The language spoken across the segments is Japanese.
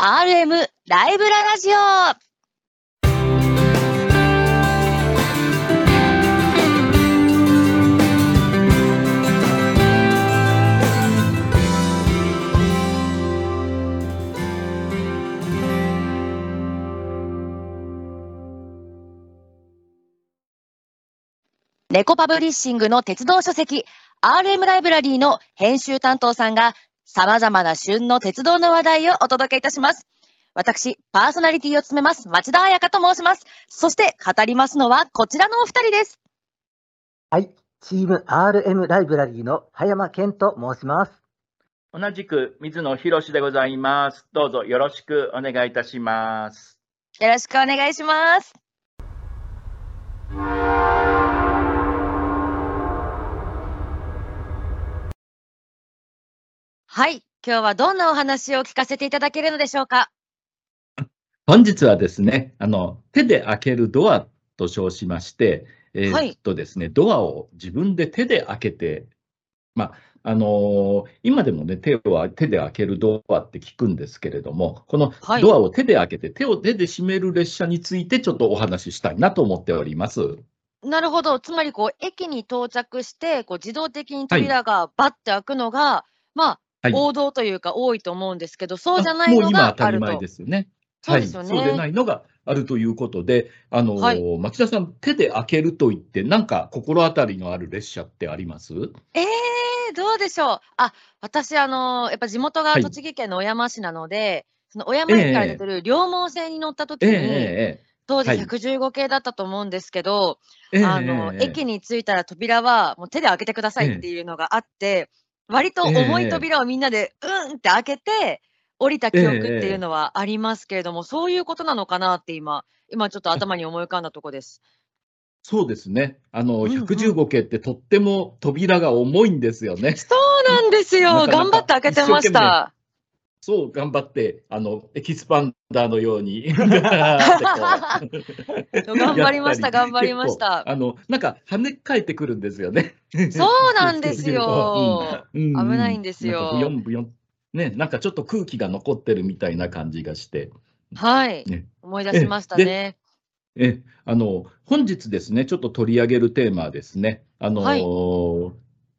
RM ライブララジオ。猫パブリッシングの鉄道書籍 RM ライブラリーの編集担当さんが様々な旬の鉄道の話題をお届けいたします。私、パーソナリティを務めます町田彩香と申します。そして語りますのはこちらのお二人です。はい、チーム RM ライブラリーの葉山健と申します。同じく水野博でございます。どうぞよろしくお願いいたします。よろしくお願いします。はい、今日はどんなお話を聞かせていただけるのでしょうか？本日はですね、あの手で開けるドアと称しまして、えーはいっとですね、ドアを自分で手で開けて、まああのー今でもね手を手で開けるドアって聞くんですけれども、このはいドアを手で開けて、手を手で閉める列車についてちょっとお話ししたいなと思っております。なるほど。つまり、こう、駅に到着して、こう、自動的に扉がバッて開くのが、まあ、はい王道というか、多いと思うんですけど、そうじゃないあもう今のが当たり前あると。ですよね。そうですよね。はい、そうでないのがあるということで、あのーはい。町田さん、手で開けると言って、なんか心当たりのある列車ってあります？えー、どうでしょう。あ、私、あの、やっぱ地元がはい。栃木県の小山市なので、その小山駅から出てる両毛線に乗った時ええに、え。当時はい115系だったと思うんですけど、えええあの、ええ駅に着いたら扉はもう手で開けてくださいっていうのがあって、割と重い扉をみんなでうんって開けて、降りた記憶っていうのはありますけれども、そういうことなのかなって今、今ちょっと頭に思い浮かんだとこです。そうですね、あのうんうん115系ってとっても扉が重いんですよね。そうなんですよ。なかなか頑張って開けてました。そう、頑張って、あのエキスパンダーのように 頑張りました頑張りましたあのなんか跳ね返ってくるんですよね。そうなんですよ。うん危ないんですよブヨンブヨンね、なんかちょっと空気が残ってるみたいな感じがして。はい。ね思い出しましたえね。えあの本日ですね、ちょっと取り上げるテーマはですね、あのはい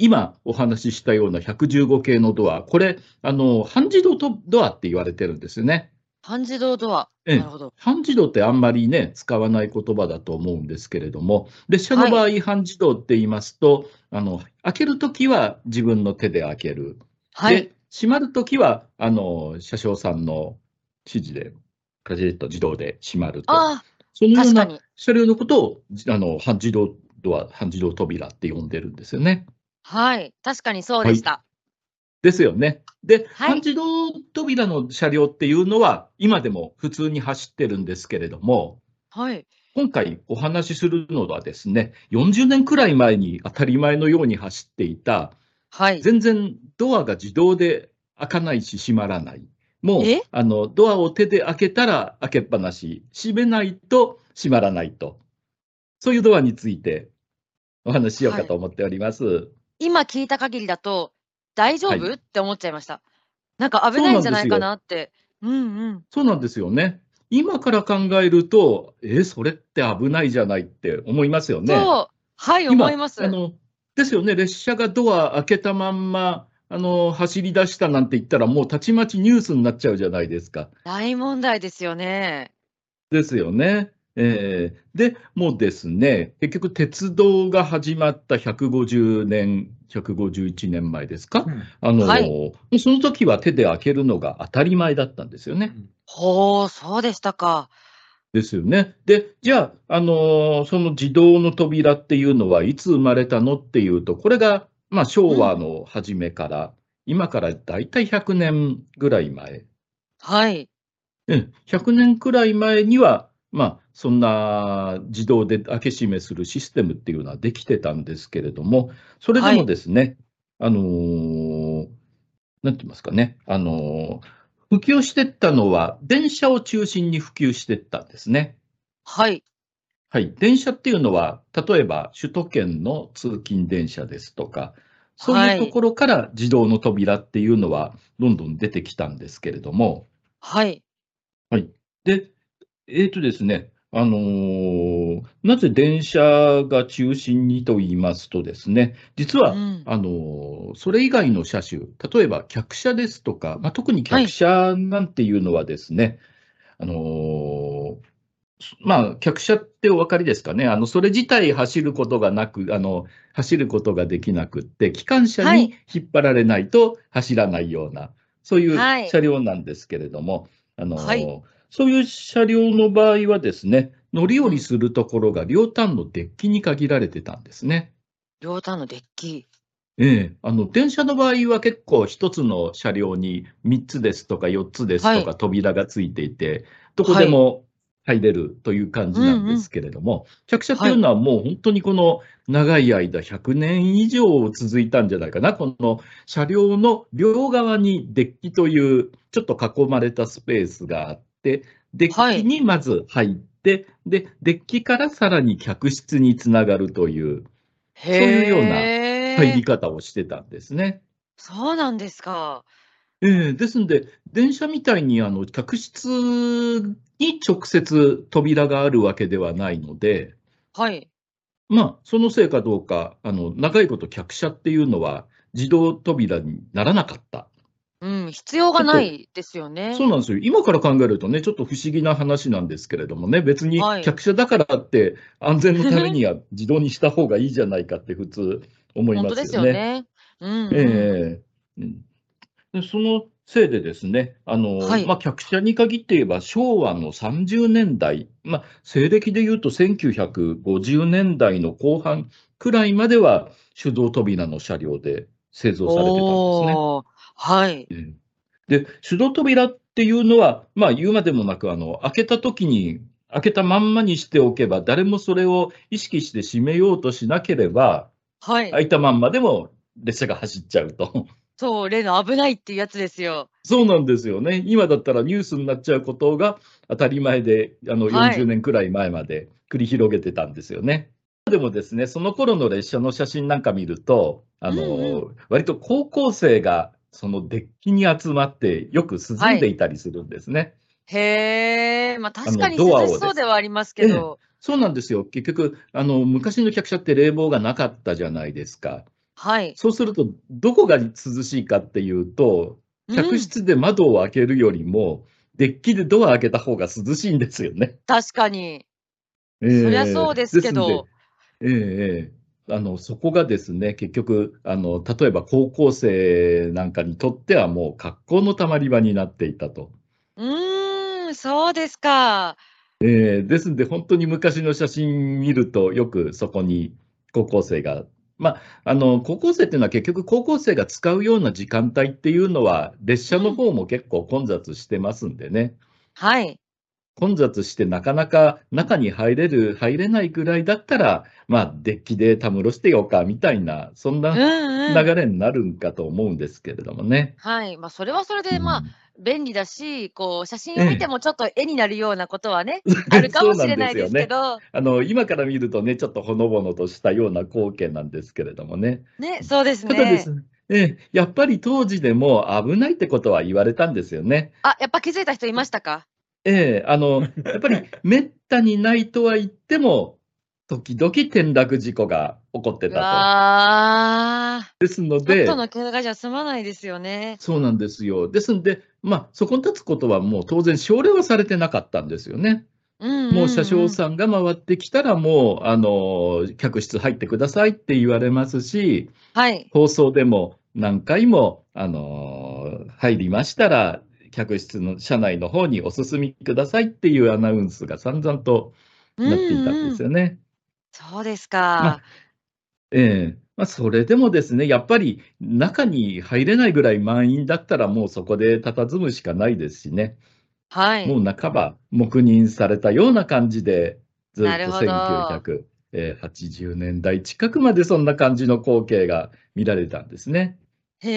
今お話ししたような115系のドア、これ、あの半自動ドアって言われてるんですよね。半自動ドア。ええなるほど。半自動ってあんまりね、使わない言葉だと思うんですけれども、列車の場合、半自動って言いますと、あの開けるときは自分の手で開ける。はい。で、閉まるときは、あの車掌さんの指示で、カチッと自動で閉まると。あそのあ、ような。車両のことをあの半自動ドア、半自動扉って呼んでるんですよね。はい。確かにそうでした。ですよね。で、はい半自動扉の車両っていうのは、今でも普通に走ってるんですけれども、はい。今回お話しするのはですね、40年くらい前に当たり前のように走っていた、はい。全然ドアが自動で開かないし閉まらない。もうえ？あのドアを手で開けたら開けっぱなし、閉めないと閉まらないと。そういうドアについてお話ししようかと思っております。今聞いた限りだと、大丈夫、はいって思っちゃいました。なんか危ないんじゃないかなって。うんうん。そうなんですよね。今から考えると、え、それって危ないじゃないって思いますよね。そう。はい、今思いますあ。のですよね、列車がドア開けたまんまあの走り出したなんて言ったら、もうたちまちニュースになっちゃうじゃないですか。大問題ですよね。ですよね。えーでもうですね、結局、鉄道が始まった150年、151年前ですか、あのはいその時は手で開けるのが当たり前だったんですよね。ほう、そうでしたか。ですよね。で、じゃあ、あのーその自動の扉っていうのはいつ生まれたのっていうと、これが、まあ、昭和の初めから、今からだいたい100年ぐらい前。はい。うん、100年くらい前には、まあ、そんな自動で開け閉めするシステムっていうのはできてたんですけれども、それでもですね、あのーなんて言いますかね、あのー普及してったのは、電車を中心に普及してったんですね。はい。はい、電車っていうのは、例えば首都圏の通勤電車ですとか、そういうところから自動の扉っていうのはどんどん出てきたんですけれども、はい。で、えっとですね、あのーなぜ電車が中心にと言いますとですね、実は、うん。あのーそれ以外の車種、例えば客車ですとか、まあ、特に客車なんていうのはですね、あのーまあ、客車ってお分かりですかね、あのそれ自体走ることがなく、あの走ることができなくって、機関車はい。に引っ張られないと走らないような、そういうはい。車両なんですけれども、あのーはいそういう車両の場合はですね、乗り降りするところが両端のデッキに限られてたんですね。両端のデッキ。ええ、あの電車の場合は結構一つの車両に3つですとか4つですとかは扉がついていて、どこでも入れるという感じなんですけれども、客車っていうのはもう本当にこの長い間、100年以上続いたんじゃないかな、この車両の両側にデッキというちょっと囲まれたスペースがあって、デッキにまず入って、で、デッキからさらに客室につながるというへそういうようなえ入り方をしてたんですね。そうなんですか。ええですんで、電車みたいにあの客室に直接扉があるわけではないので、はい。まあ、そのせいかどうか、あの長いこと客車っていうのは自動扉にならなかった。うん、必要がないですよね。そうなんですよ。今から考えるとね、ちょっと不思議な話なんですけれどもね、別にはい客車だからって安全のためには 自動にした方がいいじゃないかって普通思い本当ですよますよね。ね。うん、うん。ええうんでそのせいでですね、あのはいまあ、客車に限って言えば、昭和の30年代、まあ、西暦でいうと1950年代の後半くらいまでは手動扉の車両で製造されてたんですね。はい。ええで、手動扉っていうのは、まあ、言うまでもなく、あの開けた時に、開けたまんまにしておけば、誰もそれを意識して閉めようとしなければ、はい。開いたまんまでも列車が走っちゃうと。そう、例の危ないっていうやつですよ。そうなんですよね。今だったらニュースになっちゃうことが当たり前で、あのはい40年くらい前まで繰り広げてたんですよね。でもですね、その頃の列車の写真なんか見ると、あのうん割と高校生がそのデッキに集まってよく涼んでいたりするんですね。へえ、まあ確かに涼しそうではありますけど。そうなんですよ。結局、あの昔の客車って冷房がなかったじゃないですか。はい。そうすると、どこが涼しいかっていうと、うん客室で窓を開けるよりも、デッキでドア開けた方が涼しいんですよね。確かに。ええそりゃそうですけど。ええええあのそこがですね、結局あの、例えば高校生なんかにとっては、もう格好のたまり場になっていたと。うーん、そうですか。ええですんで、本当に昔の写真見ると、よくそこに高校生が、まあ、あの高校生っていうのは結局、高校生が使うような時間帯っていうのは、列車の方も結構混雑してますんでね。はい。混雑してなかなか中に入れる、入れないぐらいだったら、まあ、デッキでたむろしてようかみたいな、そんうんなうん。流れになるんかと思うんですけれどもね。はい。まあそれはそれで、まあうん便利だし、こう写真を見ええてもちょっと絵になるようなことはね、あるかもしれないですけど、あの今から見るとね、ちょっとほのぼのとしたような光景なんですけれどもね。ね、そうですね。ただですね、ええやっぱり当時でも危ないってことは言われたんですよね。あ、やっぱ気づいた人いましたか？ええあのやっぱりめったにないとは言っても、時々転落事故が起こってうたわと。ですのー、ちょっで、との怪我じゃ済まないですよね。そうなんですよ。ですんで、まあ、そこに立つことはもう当然、奨励はされてなかったんですよね。うんもう車掌さんが回ってきたら、もう、あの、客室入ってくださいって言われますし、はい。放送でも何回も、あの、入りましたら、客室の車内の方にお進みくださいっていうアナウンスが散々となっていたんですよね。そうですまあか。ええまあ、それでもですね、やっぱり中に入れないぐらい満員だったら、もうそこで佇むしかないですしね。はい。もう半ば黙認されたような感じで、ずっとなるほど1980年代近くまでそんな感じの光景が見られたんですね。へ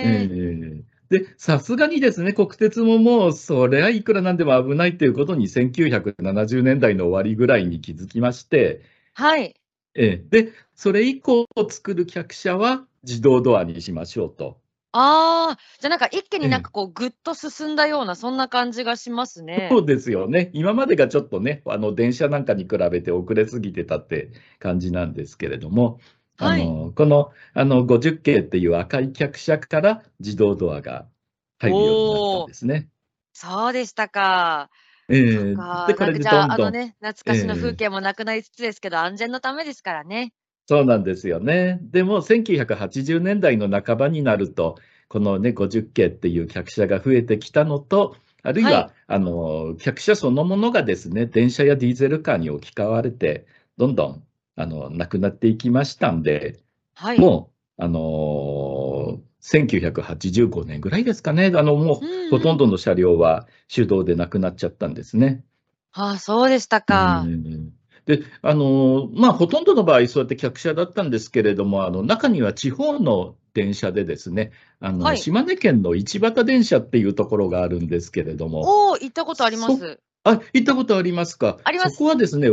ええ。えで、さすがにですね、国鉄ももう、それはいくらなんでも危ないということに、1970年代の終わりぐらいに気づきまして、はい。ええで、それ以降作る客車は自動ドアにしましょうと。ああ、じゃ、なんか一気になんかこうぐっと進んだような、そんな感じがしますね。そうですよね。今までがちょっとね、あの、電車なんかに比べて遅れすぎてたって感じなんですけれども、あはい。の、この、あの、50系っていう赤い客車から自動ドアが入るようになったん。ですね。そうでしたか。ええ、そっか、で、これでどんどんあのね、懐かしの風ええ。景もなくなりつつですけど、安全のためですからね。そうなんですよね。でも1980年代の半ばになると、このね、50系っていう客車が増えてきたのと、あるいはい。は、あの、客車そのものがですね、電車やディーゼルカーに置き換われて、どんどん、あの、なくなっていきましたんで、はい。もう、あの、1985年ぐらいですかね、あの、もううほ。とんどの車両は手動でなくなっちゃったんですね。ああ、そうでしたうか。ん。で、あの、まあ、ほとんどの場合、そうやって客車だったんですけれども、あの、中には地方の電車でですね、あの、はい。島根県の一畑電車っていうところがあるんですけれども、おお、行ったことありまそす。あ、行ったことありますか。そあります。こはですね、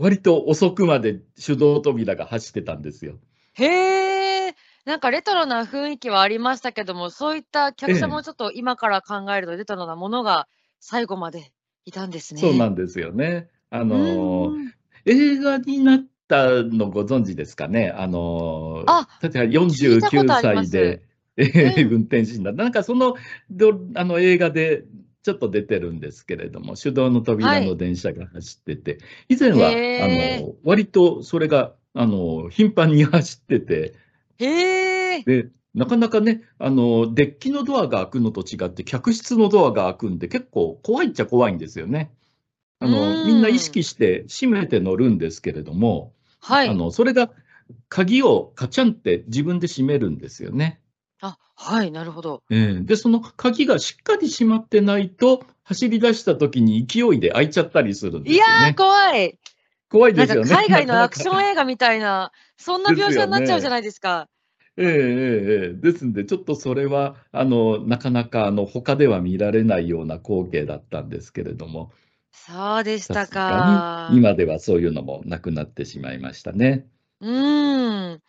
割と遅くまで手動扉が走ってたんですよ。へえ、なんかレトロな雰囲気はありましたけども、そういったえ客車もえ。ちょっと今から考えるとレトロなものが最後までいたんですそうなね。んですよね。あうんの、うん。映画になったのご存知ですかね？あの、あ、確か聞いたこと49あります。歳で。運転士になった。なんかその、どあの映画でちょっと出てるんですけれども、手動のは扉のい。電車が走ってて、以前はあ。の、割とそれがあの、頻繁に走ってて。で、なかなかね、あの、デッキのドアが開くのと違って、客室のドアが開くんで、結構怖いっちゃ怖いんですよね。うあの、みんな意。識して閉めて乗るんですけれども、はい。あの、それが鍵をカチャンって自分で閉めるんですよね。あ、はい、なるほど。ええ、で、その鍵がしっかり閉まってないと、走り出した時に勢いで開いちゃったりするんいやー、ですよね。怖い。怖いなんかですよね、海外の。アクション映画みたいな、そんな描写になっちゃうじゃね。ないですか。ええええええ。ですんで、ちょっとそれは、あの、なかなか、あの、他では見られないような光景だったんですけれども、そうでしたか。に今ではそういうのもなくなってしまいましたね。うーん。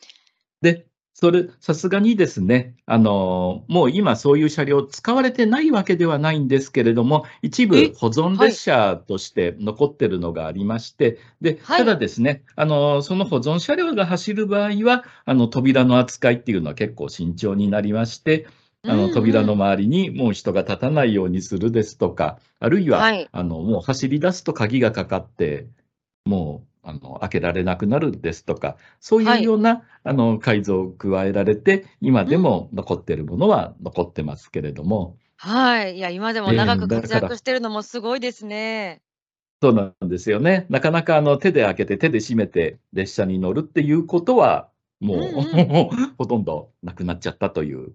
で、それ、さすがにですね、あの、もう今そういう車両使われてないわけではないんですけれども、一部え、保存はい。列車として残ってるのがありまして、で、たはい。だですね、あの、その保存車両が走る場合は、あの、扉の扱いっていうのは結構慎重になりまして、うあの、扉の。周りにもう人が立たないようにするですとか、あるいは、はい。あの、もう走り出すと鍵がかかって、もう、あの、開けられなくなるですとか、そうはいい。うような、あの、改造を加えられて、今でうん。も残ってるものは残ってますけれども。はい。いや、今でもええ、長く活躍してるのもすごいですね。そうなんですよね。なかなか、あの、手で開けて手で閉めて列車に乗るっていうことは、うんもうん。う ほとんどなくなっちゃったという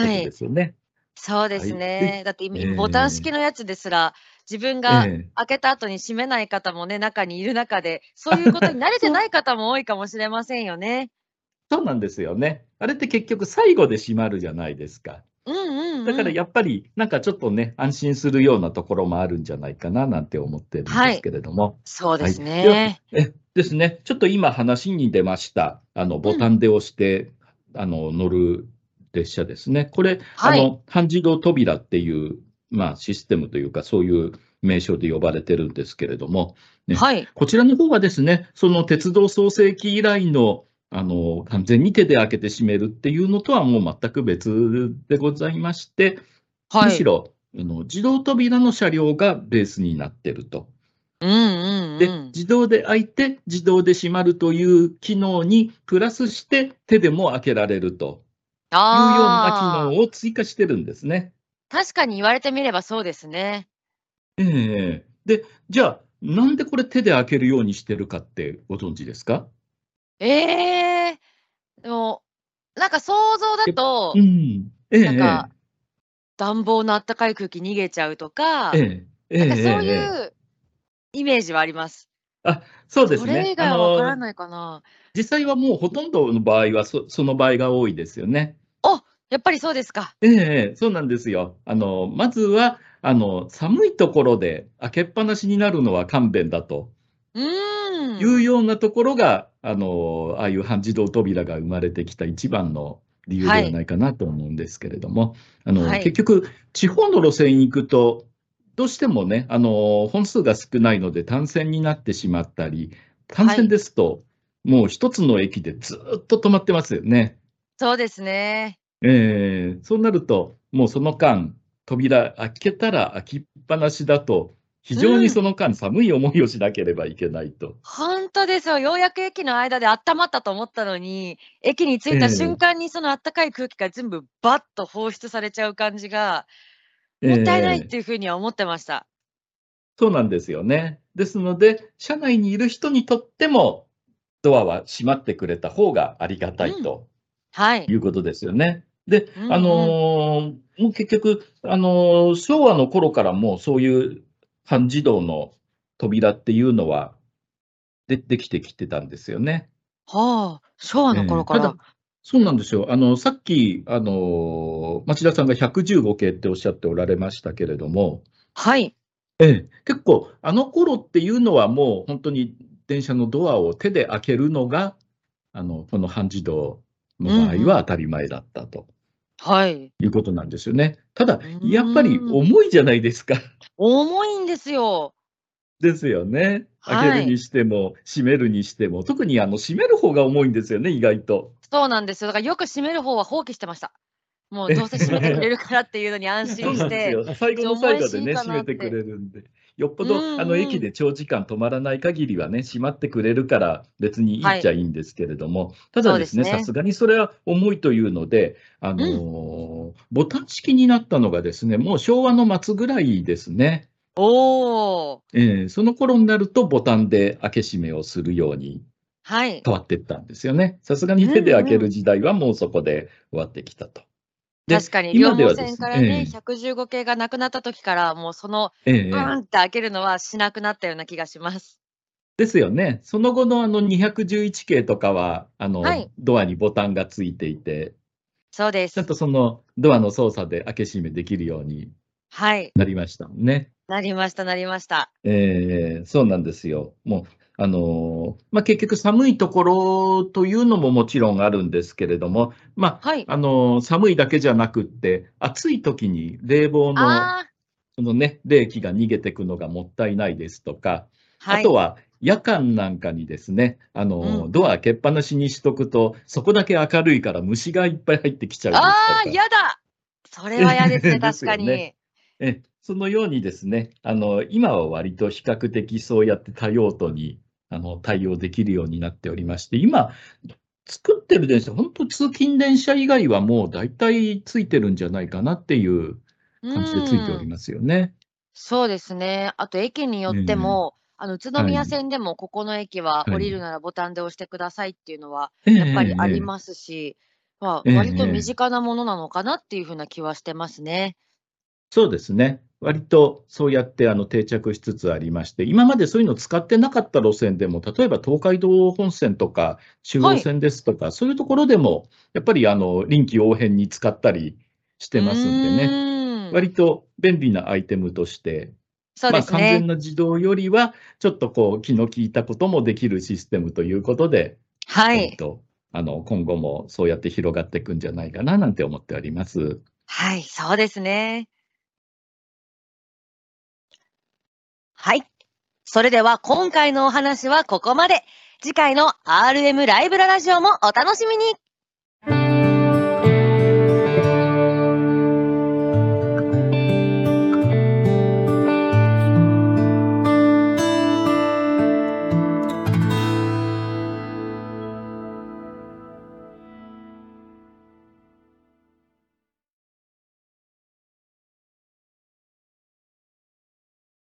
ことではい。すよね。そうですはい。だってボタン式え、のやつですら、自分えがえ。開けた後に閉めない方もね、中にいる中で、そういうことに慣れて。ない方も多いかもしれませんよね。そうなんですよね。あれって結局最後で閉まるじゃないですか。うんうんうん。だからやっぱり、なんかちょっとね、安心するようなところもあるんじゃないかななんて思ってるんですはい。けれども。はい。そうですでは、ね。え、ですね、ちょっと今話に出ました、あの、ボうん。タンで押して、あの、乗る列車ですね。これ、あはい。の、半自動扉っていう、まあ、システムというか、そういう名称で呼ばれてるんですけれども、ね、はい。こちらの方はですね、その鉄道創世期以来の、あの、完全に手で開けて閉めるっていうのとはもう全く別でございまして、むはい。しろ、あの、自動扉の車両がベースになってると。うんうんで、うん。自動で開いて、自動で閉まるという機能にプラスして手でも開けられるというような機。能を追加してるんですね。確かに言われてみればそうですね。ええ。で、じゃあ、なんでこれ手で開けるようにしてるかってご存知ですか？ええ。でも、なんか想像だえと、うん。えええなんか、え。暖房のあったかい空気逃げちゃうとえか、え。ええなんかそうええええ。いうイメージはあります。あ、そうですそれ以外はわからの、ないかな。実際はもうほとんどの場合は、そその場合が多いですよね。あ、やっぱりそうですか。ええええ、そうなんですよ。あの、まずは、あの、寒いところで開けっぱなしになるのは勘弁だとういう。ようなところが、あの、ああいう半自動扉が生まれてきた一番の理由ではないかなと思うんですけれども、あの、はい結局、地方の路線に行くと、どうしてもね、あの、本数が少ないので単線になってしまったり、単線ですと、もう一つの駅でずっと止まってますよね。そうですね。えーそうなると、もうその間、扉開けたら開きっぱなしだと、非常にその間寒い思いをしなければいけないと。本当ですよ。ようやく駅の間で温まったと思ったのに、駅に着いた瞬間にその暖かい空気が全部バッと放出されちゃう感じが、もったいないっていうふうには思ってました。そうなんですよね。ですので、車内にいる人にとっても、ドアは閉まってくれた方がありがたいとはいい。うことですよね。で、うんうんあのーもう結局、あのー昭和の頃からもうそういう半自動の扉っていうのは出てきてきてたんですよね。はあ、昭和の頃から。ええただそうなんですよ。あの、さっき、あのー町田さんが115系っておっしゃっておられましたけれども、はい。ええ、結構、あの頃っていうのはもう本当に電車のドアを手で開けるのが、あの、この半自動の場合は当たり前だったとはい。いうことなんですよね。ただう、んやっぱり重いじゃないですか。重いんですよ。ですよね。はい開けるにしても、閉めるにしても、特にあの閉める方が重いんですよね、意外と。そうなんですよ。だからよく閉める方は放棄してました。もうどうせ閉めてくれるからっていうのに安心して。そうなんですよ。最後の最後でね、かなって閉めてくれるんで。よっぽど、うんうんあの、駅で長時間止まらない限りはね、閉まってくれるから、別にいいっちゃいいんですけれども、ただですね、さすがにそれは重いというので、あのーボタン式になったのがですね、もう昭和の末ぐらいですね。おー。えーその頃になると、ボタンで開け閉めをするようにはい。変わっていったんですよね。さすがに手で開ける時代はもうそこで終わってきたと。で確かに、両毛線からね、え115系がなくなった時から、もうその、えーンって開けるのはしなくなったような気がします。ですよね。その後のあの211系とかは、あの、はいドアにボタンがついていて、そうですちゃん。とそのドアの操作で開け閉めできるようにはい。なりましたもんね。なりました、なりました。えーそうなんですよ。もう、あのーまあ、結局寒いところというのももちろんあるんですけれども、まあ、はい。あのー寒いだけじゃなくって、暑い時に冷房のあそのね、冷気が逃げてくのがもったいないですとか、あ、はい。あとは夜間なんかにですね、あの、うんドア開けっぱなしにしとくと、そこだけ明るいから虫がいっぱい入ってきちゃうんですとか。ああ、やだそれは嫌ですね、で す確かに。よねえそのようにですね、あの、今は割と比較的そうやって多用途にあの対応できるようになっておりまして、今、作ってる電車、本当通勤電車以外はもう大体ついてるんじゃないかなっていう感じでついておりうんますよね。そうですね。あと駅によっても、あの宇都宮線でもここの駅ははい降りるならボタンで押してくださいっていうのはややっぱりありますし、まあええ割とええ身近なものなのかなっていうふうな気はしてますね。そうですね。割とそうやってあの定着しつつありまして、今までそういうのを使ってなかった路線でも、例えば東海道本線とか中央線ですとか、そういうところでも、やっぱりあの臨機応変に使ったりしてますんでね、ね割と便利なアイテムとして、まあ、そうです完全ね。な自動よりは、ちょっとこう気の利いたこともできるシステムということで、はい。割とあの今後もそうやって広がっていくんじゃないかななんて思っております。はい、そうですね。はい。それでは今回のお話はここまで。次回の RM ライブララジオもお楽しみに